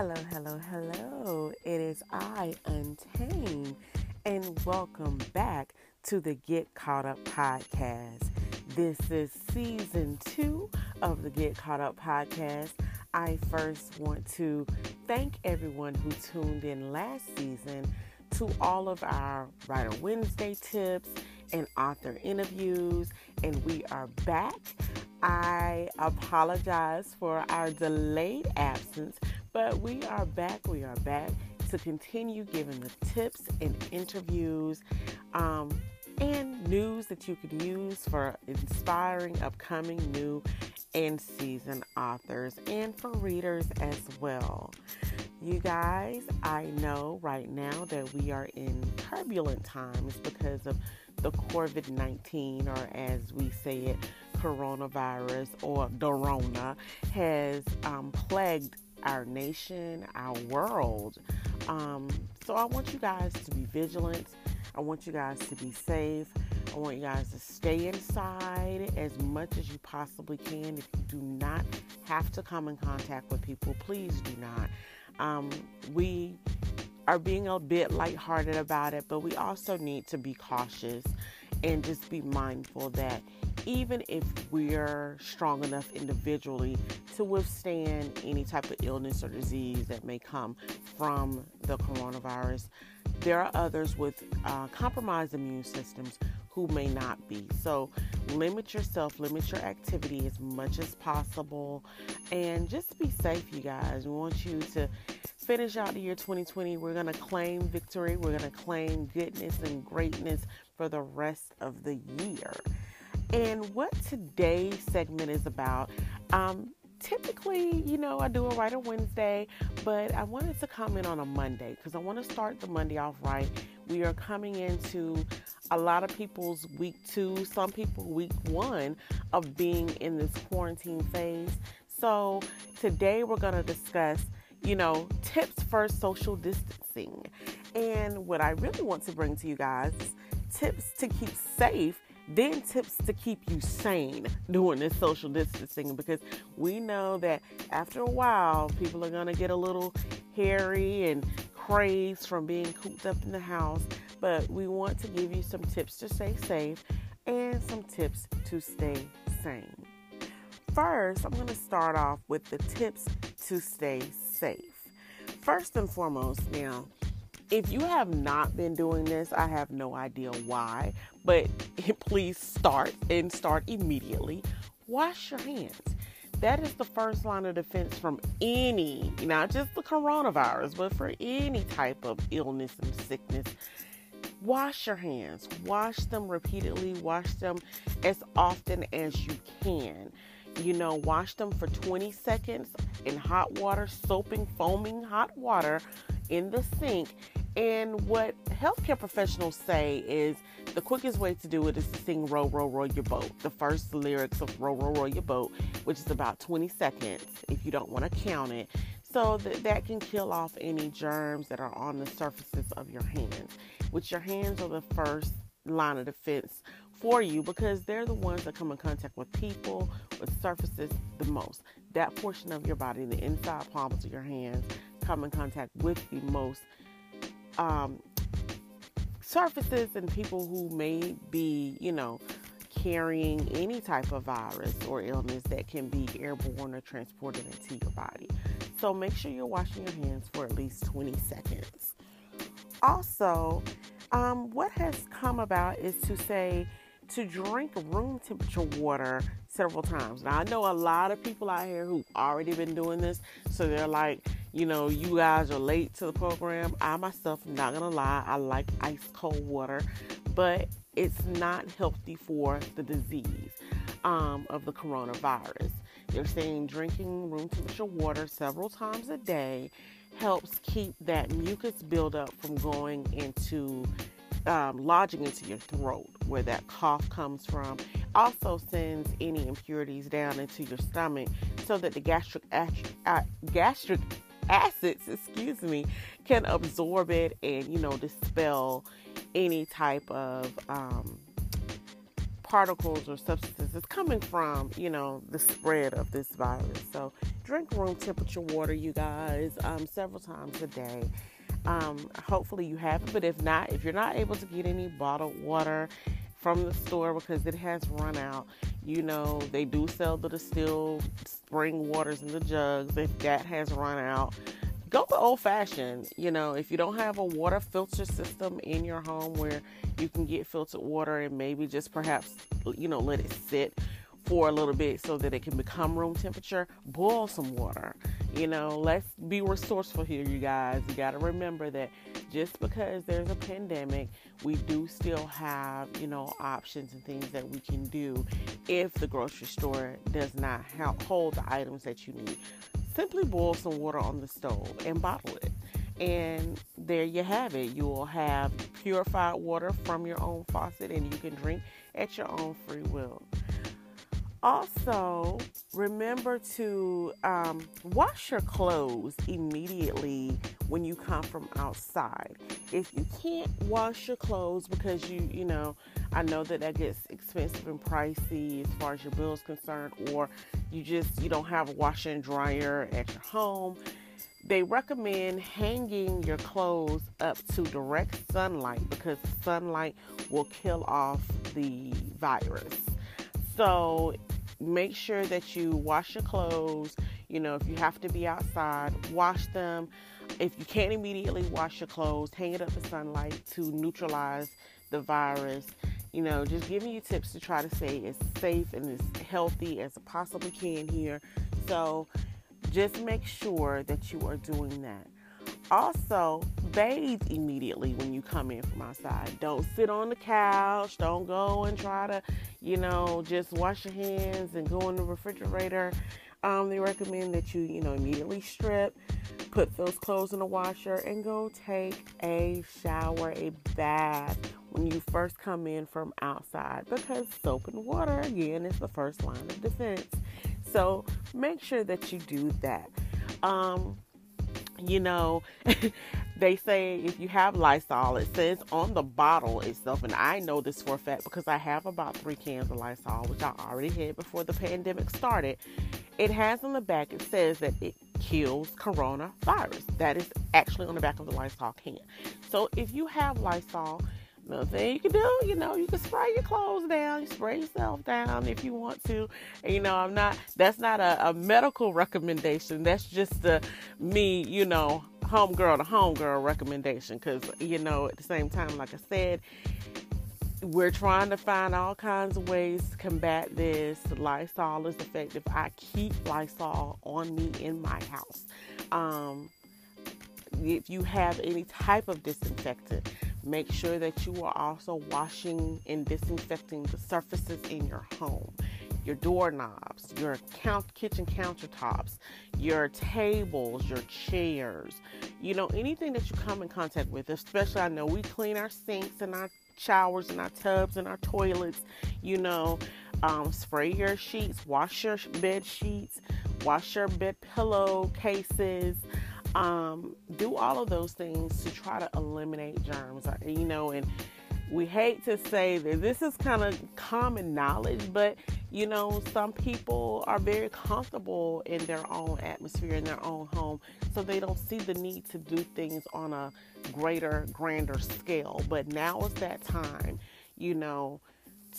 hello. Hello, hello. It is I, Untamed, and welcome back to the Get Caught Up podcast. This is season two of the Get Caught Up podcast. I first want to thank everyone who tuned in last season to all of our Writer Wednesday tips and author interviews, and we are back. I apologize for our delayed absence, but we are back. We are back to continue giving the tips and interviews um, and news that you can use for inspiring upcoming new and seasoned authors and for readers as well. You guys, I know right now that we are in turbulent times because of the COVID 19, or as we say it, coronavirus or Dorona, has um, plagued our nation, our world. Um, so I want you guys to be vigilant. I want you guys to be safe. I want you guys to stay inside as much as you possibly can. If you do not have to come in contact with people, please do not. Um, we are being a bit lighthearted about it, but we also need to be cautious and just be mindful that even if we're strong enough individually to withstand any type of illness or disease that may come from the coronavirus, there are others with uh, compromised immune systems who may not be. So limit yourself, limit your activity as much as possible, and just be safe, you guys. We want you to finish out the year 2020. We're going to claim victory, we're going to claim goodness and greatness for the rest of the year. And what today's segment is about, um, typically, you know, I do a Writer Wednesday, but I wanted to comment on a Monday because I want to start the Monday off right. We are coming into a lot of people's week two, some people week one of being in this quarantine phase. So today we're going to discuss, you know, tips for social distancing. And what I really want to bring to you guys is tips to keep safe then tips to keep you sane during this social distancing because we know that after a while people are going to get a little hairy and crazed from being cooped up in the house but we want to give you some tips to stay safe and some tips to stay sane first i'm going to start off with the tips to stay safe first and foremost now if you have not been doing this, I have no idea why, but please start and start immediately. Wash your hands. That is the first line of defense from any, not just the coronavirus, but for any type of illness and sickness. Wash your hands. Wash them repeatedly. Wash them as often as you can. You know, wash them for 20 seconds in hot water, soaping, foaming hot water in the sink and what healthcare professionals say is the quickest way to do it is to sing Row, Row, Row Your Boat. The first lyrics of Row, Row, Row Your Boat, which is about 20 seconds if you don't want to count it. So that, that can kill off any germs that are on the surfaces of your hands, which your hands are the first line of defense for you because they're the ones that come in contact with people, with surfaces the most. That portion of your body, the inside palms of your hands, come in contact with the most um, surfaces and people who may be, you know, carrying any type of virus or illness that can be airborne or transported into your body. So make sure you're washing your hands for at least 20 seconds. Also, um, what has come about is to say to drink room temperature water several times. Now, I know a lot of people out here who've already been doing this, so they're like, you know, you guys are late to the program. I myself, am not gonna lie, I like ice cold water, but it's not healthy for the disease um, of the coronavirus. They're saying drinking room temperature water several times a day helps keep that mucus buildup from going into um, lodging into your throat where that cough comes from. Also sends any impurities down into your stomach so that the gastric uh, gastric acids, excuse me, can absorb it and, you know, dispel any type of um, particles or substances is coming from, you know, the spread of this virus. So drink room temperature water, you guys, um, several times a day. Um, hopefully you have it, but if not, if you're not able to get any bottled water from the store because it has run out, you know, they do sell the distilled spring waters in the jugs. If that has run out, go the old fashioned. You know, if you don't have a water filter system in your home where you can get filtered water and maybe just perhaps, you know, let it sit for a little bit so that it can become room temperature, boil some water. You know, let's be resourceful here, you guys. You got to remember that just because there's a pandemic, we do still have, you know, options and things that we can do if the grocery store does not hold the items that you need. Simply boil some water on the stove and bottle it. And there you have it. You will have purified water from your own faucet and you can drink at your own free will. Also, remember to um, wash your clothes immediately when you come from outside. If you can't wash your clothes because you, you know, I know that that gets expensive and pricey as far as your bill is concerned, or you just you don't have a washer and dryer at your home. They recommend hanging your clothes up to direct sunlight because sunlight will kill off the virus. So make sure that you wash your clothes. You know, if you have to be outside, wash them. If you can't immediately wash your clothes, hang it up in sunlight to neutralize the virus. You know, just giving you tips to try to stay as safe and as healthy as I possibly can here. So just make sure that you are doing that. Also, bathe immediately when you come in from outside. Don't sit on the couch. Don't go and try to, you know, just wash your hands and go in the refrigerator. Um, they recommend that you, you know, immediately strip, put those clothes in the washer, and go take a shower, a bath when you first come in from outside because soap and water, again, is the first line of defense. So make sure that you do that. Um, you know, they say if you have Lysol, it says on the bottle itself, and I know this for a fact because I have about three cans of Lysol, which I already had before the pandemic started. It has on the back, it says that it kills coronavirus. That is actually on the back of the Lysol can. So if you have Lysol, thing you can do, you know, you can spray your clothes down, you spray yourself down if you want to. And, you know, I'm not, that's not a, a medical recommendation. That's just a me, you know, homegirl to homegirl recommendation. Because, you know, at the same time, like I said, we're trying to find all kinds of ways to combat this. Lysol is effective. I keep Lysol on me in my house. Um, if you have any type of disinfectant, Make sure that you are also washing and disinfecting the surfaces in your home your doorknobs, your count, kitchen countertops, your tables, your chairs, you know, anything that you come in contact with. Especially, I know we clean our sinks and our showers and our tubs and our toilets, you know, um, spray your sheets, wash your bed sheets, wash your bed pillow cases um, do all of those things to try to eliminate germs. You know, and we hate to say that this is kind of common knowledge, but you know, some people are very comfortable in their own atmosphere, in their own home, so they don't see the need to do things on a greater, grander scale. But now is that time, you know,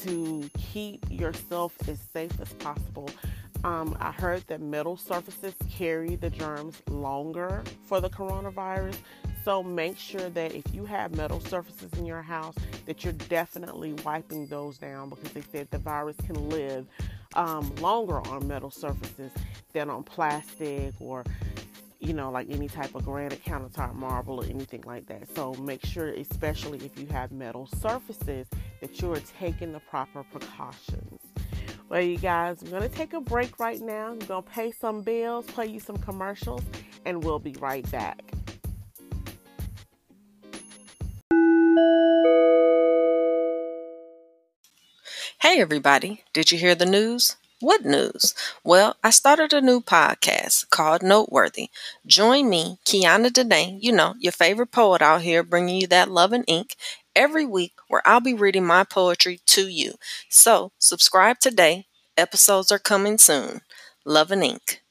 to keep yourself as safe as possible. Um, I heard that metal surfaces carry the germs longer for the coronavirus. So make sure that if you have metal surfaces in your house, that you're definitely wiping those down because they said the virus can live um, longer on metal surfaces than on plastic or you know, like any type of granite countertop marble or anything like that. So make sure, especially if you have metal surfaces, that you're taking the proper precautions. Well, you guys, we're going to take a break right now. I'm going to pay some bills, play you some commercials, and we'll be right back. Hey, everybody. Did you hear the news? What news? Well, I started a new podcast called Noteworthy. Join me, Kiana Dene, you know, your favorite poet out here, bringing you that love and ink every week where I'll be reading my poetry to you. So, subscribe today. Episodes are coming soon. Love and ink.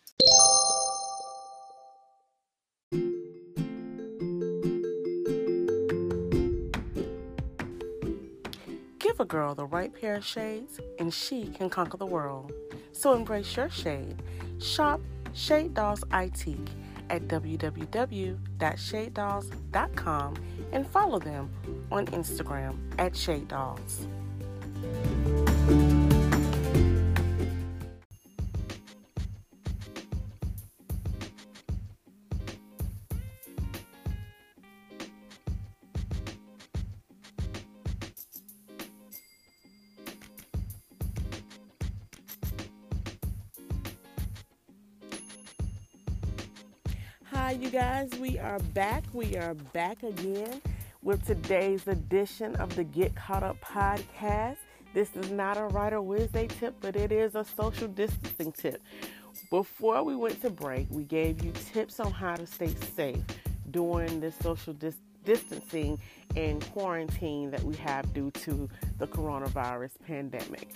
Give a girl the right pair of shades, and she can conquer the world. So embrace your shade. Shop Shade Dolls IT at www.shadedolls.com and follow them on Instagram at Shade Dolls. Hi, you guys. We are back. We are back again with today's edition of the Get Caught Up podcast. This is not a Writer Wednesday tip, but it is a social distancing tip. Before we went to break, we gave you tips on how to stay safe during this social dis- distancing and quarantine that we have due to the coronavirus pandemic.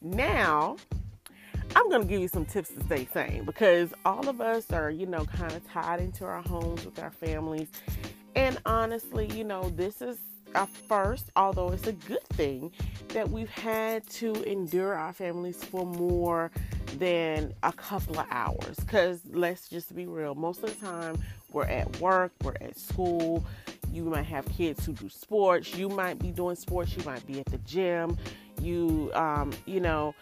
Now, I'm going to give you some tips to stay sane because all of us are, you know, kind of tied into our homes with our families. And honestly, you know, this is our first, although it's a good thing, that we've had to endure our families for more than a couple of hours. Because let's just be real, most of the time we're at work, we're at school. You might have kids who do sports. You might be doing sports. You might be at the gym. You, um, you know,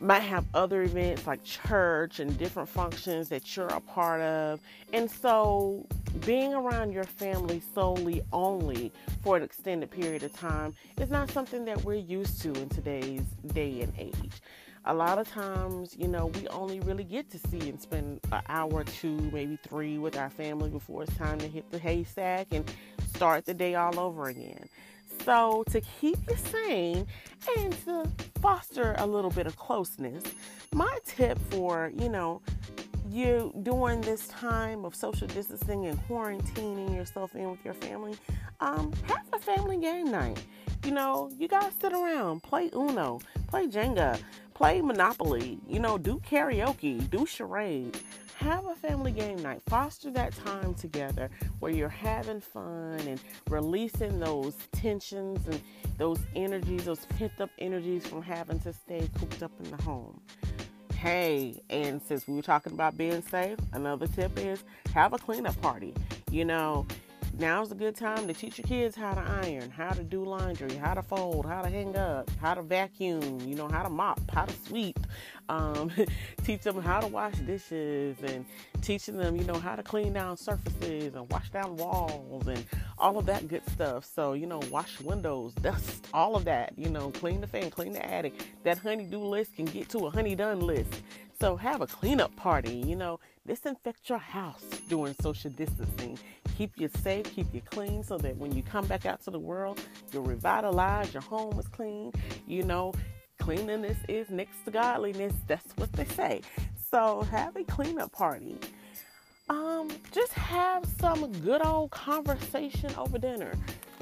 might have other events like church and different functions that you're a part of. And so, being around your family solely only for an extended period of time is not something that we're used to in today's day and age. A lot of times, you know, we only really get to see and spend an hour two, maybe three with our family before it's time to hit the haystack and start the day all over again. So, to keep you sane and to foster a little bit of closeness, my tip for, you know, you during this time of social distancing and quarantining yourself in with your family, um, have a family game night. You know, you guys sit around, play Uno, play Jenga, play Monopoly, you know, do karaoke, do charades have a family game night. Foster that time together where you're having fun and releasing those tensions and those energies, those pent up energies from having to stay cooped up in the home. Hey, and since we were talking about being safe, another tip is have a cleanup party. You know, now's a good time to teach your kids how to iron, how to do laundry, how to fold, how to hang up, how to vacuum, you know, how to mop, how to sweep. Um, teach them how to wash dishes and teaching them, you know, how to clean down surfaces and wash down walls and all of that good stuff. So, you know, wash windows, dust, all of that, you know, clean the fan, clean the attic. That honey-do list can get to a honey done list. So have a cleanup party, you know, disinfect your house during social distancing keep you safe, keep you clean so that when you come back out to the world, you're revitalized, your home is clean. You know, cleanliness is next to godliness. That's what they say. So have a cleanup party. Um, just have some good old conversation over dinner.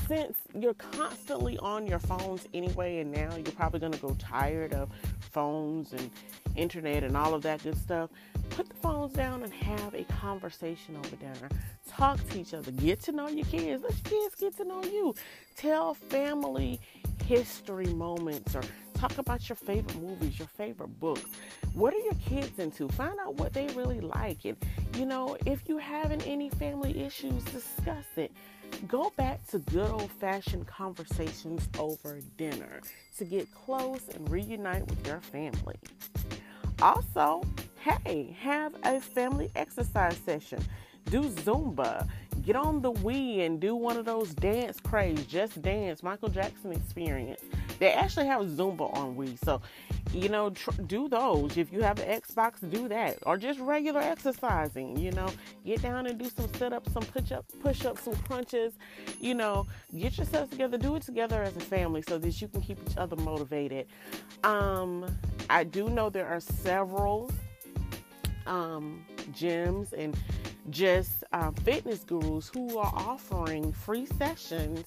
Since you're constantly on your phones anyway, and now you're probably gonna go tired of phones and internet and all of that good stuff, put the phones down and have a conversation over dinner. Talk to each other. Get to know your kids. Let your kids get to know you. Tell family history moments or talk about your favorite movies, your favorite books. What are your kids into? Find out what they really like. And, you know, if you're having any family issues, discuss it. Go back to good old fashioned conversations over dinner to get close and reunite with your family. Also, hey, have a family exercise session. Do Zumba. Get on the Wii and do one of those dance craze, just dance, Michael Jackson experience. They actually have Zumba on Wii. So you know, tr- do those. If you have an Xbox, do that, or just regular exercising. You know, get down and do some sit ups, some push up, push ups, some crunches. You know, get yourself together, do it together as a family, so that you can keep each other motivated. Um, I do know there are several um, gyms and just um, fitness gurus who are offering free sessions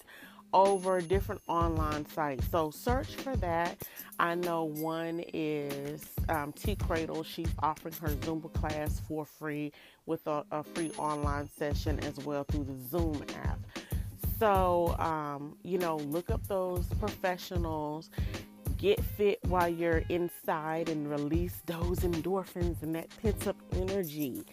over different online sites. So search for that. I know one is um, T Cradle. She's offering her Zumba class for free with a, a free online session as well through the Zoom app. So, um, you know, look up those professionals, get fit while you're inside and release those endorphins and that pent up energy.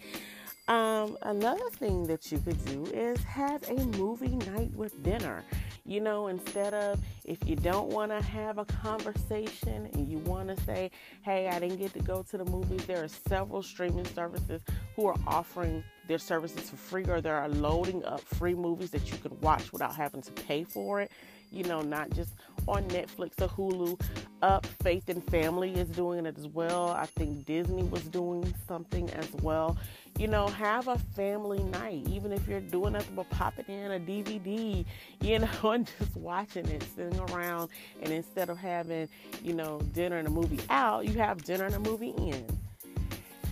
Um, another thing that you could do is have a movie night with dinner. You know, instead of if you don't want to have a conversation and you want to say, hey, I didn't get to go to the movies, there are several streaming services who are offering their services for free or they are loading up free movies that you can watch without having to pay for it. You know, not just on Netflix or Hulu. Up Faith and Family is doing it as well. I think Disney was doing something as well you know, have a family night, even if you're doing nothing but popping in a DVD, you know, and just watching it, sitting around. And instead of having, you know, dinner and a movie out, you have dinner and a movie in.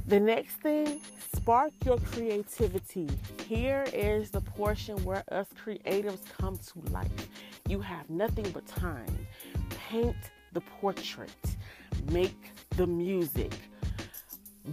The next thing, spark your creativity. Here is the portion where us creatives come to life. You have nothing but time. Paint the portrait, make the music,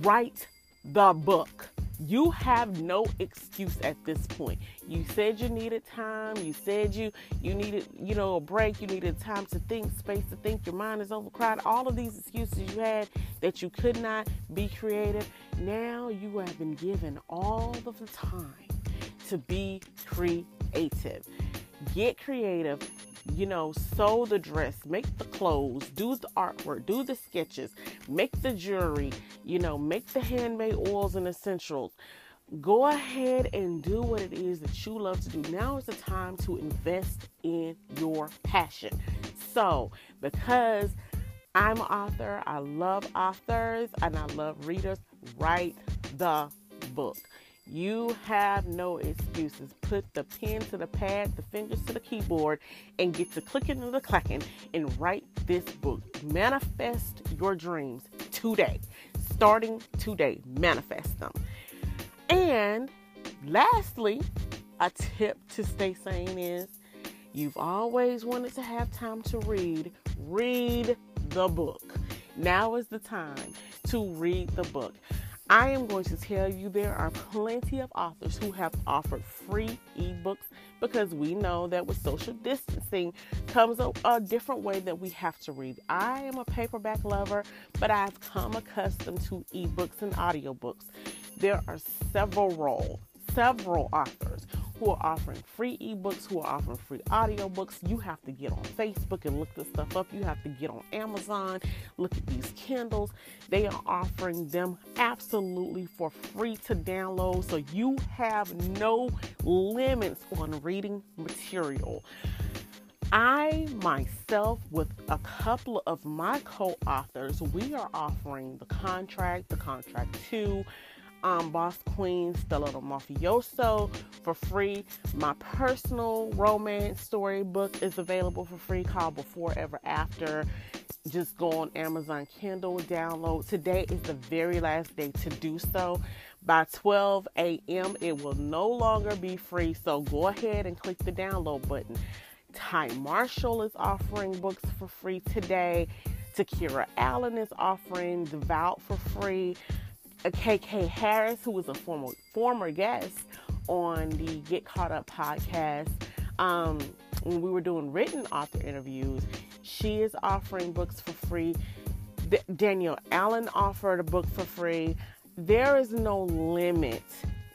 write the book you have no excuse at this point. You said you needed time. You said you you needed you know a break. You needed time to think, space to think. Your mind is overcrowded. All of these excuses you had that you could not be creative. Now you have been given all of the time to be creative. Get creative you know, sew the dress, make the clothes, do the artwork, do the sketches, make the jewelry, you know, make the handmade oils and essentials. Go ahead and do what it is that you love to do. Now is the time to invest in your passion. So, because I'm an author, I love authors, and I love readers, write the book. You have no excuses. Put the pen to the pad, the fingers to the keyboard, and get to clicking and the clacking and write this book. Manifest your dreams today. Starting today, manifest them. And lastly, a tip to stay sane is you've always wanted to have time to read. Read the book. Now is the time to read the book. I am going to tell you there are plenty of authors who have offered free ebooks because we know that with social distancing comes a, a, different way that we have to read. I am a paperback lover, but I've come accustomed to ebooks and audiobooks. There are several, several authors who are offering free ebooks, who are offering free audiobooks. You have to get on Facebook and look this stuff up. You have to get on Amazon, look at these Kindles. They are offering them absolutely for free to download. So you have no limits on reading material. I myself, with a couple of my co authors, we are offering the contract, the contract two, um, Boss Queen Stella the Mafioso for free. My personal romance storybook is available for free called Before Ever After. Just go on Amazon Kindle, download. Today is the very last day to do so. By 12 a.m., it will no longer be free, so go ahead and click the download button. Ty Marshall is offering books for free today. Takira Allen is offering Devout for free. KK Harris, who was a former former guest on the Get Caught Up podcast. Um, when we were doing written author interviews, she is offering books for free. D- Danielle Allen offered a book for free. There is no limit.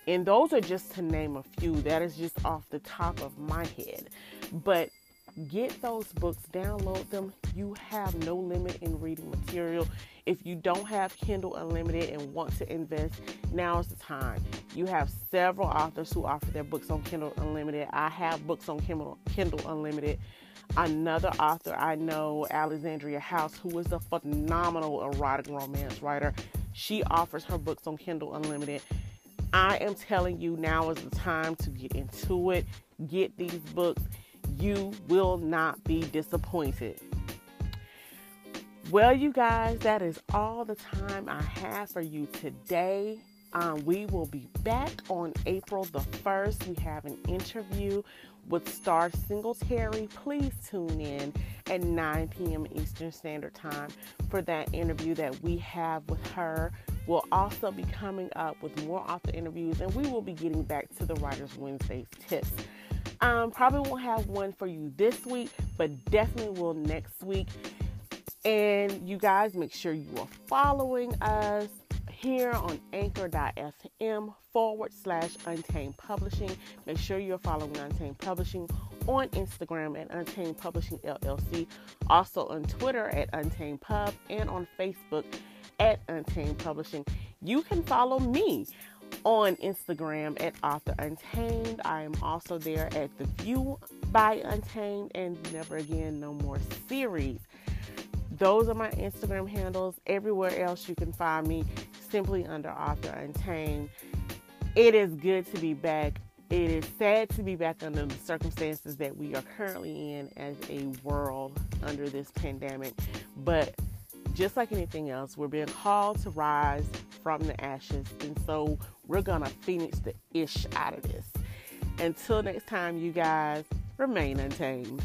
And those are just to name a few. That is just off the top of my head. But Get those books, download them. You have no limit in reading material. If you don't have Kindle Unlimited and want to invest, now is the time. You have several authors who offer their books on Kindle Unlimited. I have books on Kindle, Unlimited. Another author I know, Alexandria House, who is a phenomenal erotic romance writer, she offers her books on Kindle Unlimited. I am telling you, now is the time to get into it. Get these books you will not be disappointed. Well, you guys, that is all the time I have for you today. Um, we will be back on April the 1st. We have an interview with Star Singletary. Please tune in at 9 p.m. Eastern Standard Time for that interview that we have with her. We'll also be coming up with more author interviews, and we will be getting back to the Writers Wednesdays tips. Um, probably won't have one for you this week, but definitely will next week. And you guys make sure you are following us here on anchor.fm forward slash untamed publishing. Make sure you're following Untamed Publishing on Instagram at Untamed Publishing LLC, also on Twitter at Untamed Pub, and on Facebook at Untamed Publishing. You can follow me on Instagram at Author Untamed. I am also there at The View by Untamed and Never Again No More series. Those are my Instagram handles. Everywhere else you can find me simply under Author Untamed. It is good to be back. It is sad to be back under the circumstances that we are currently in as a world under this pandemic. But just like anything else, we're being called to rise from the ashes. And so we're going to phoenix the ish out of this. Until next time, you guys remain untamed.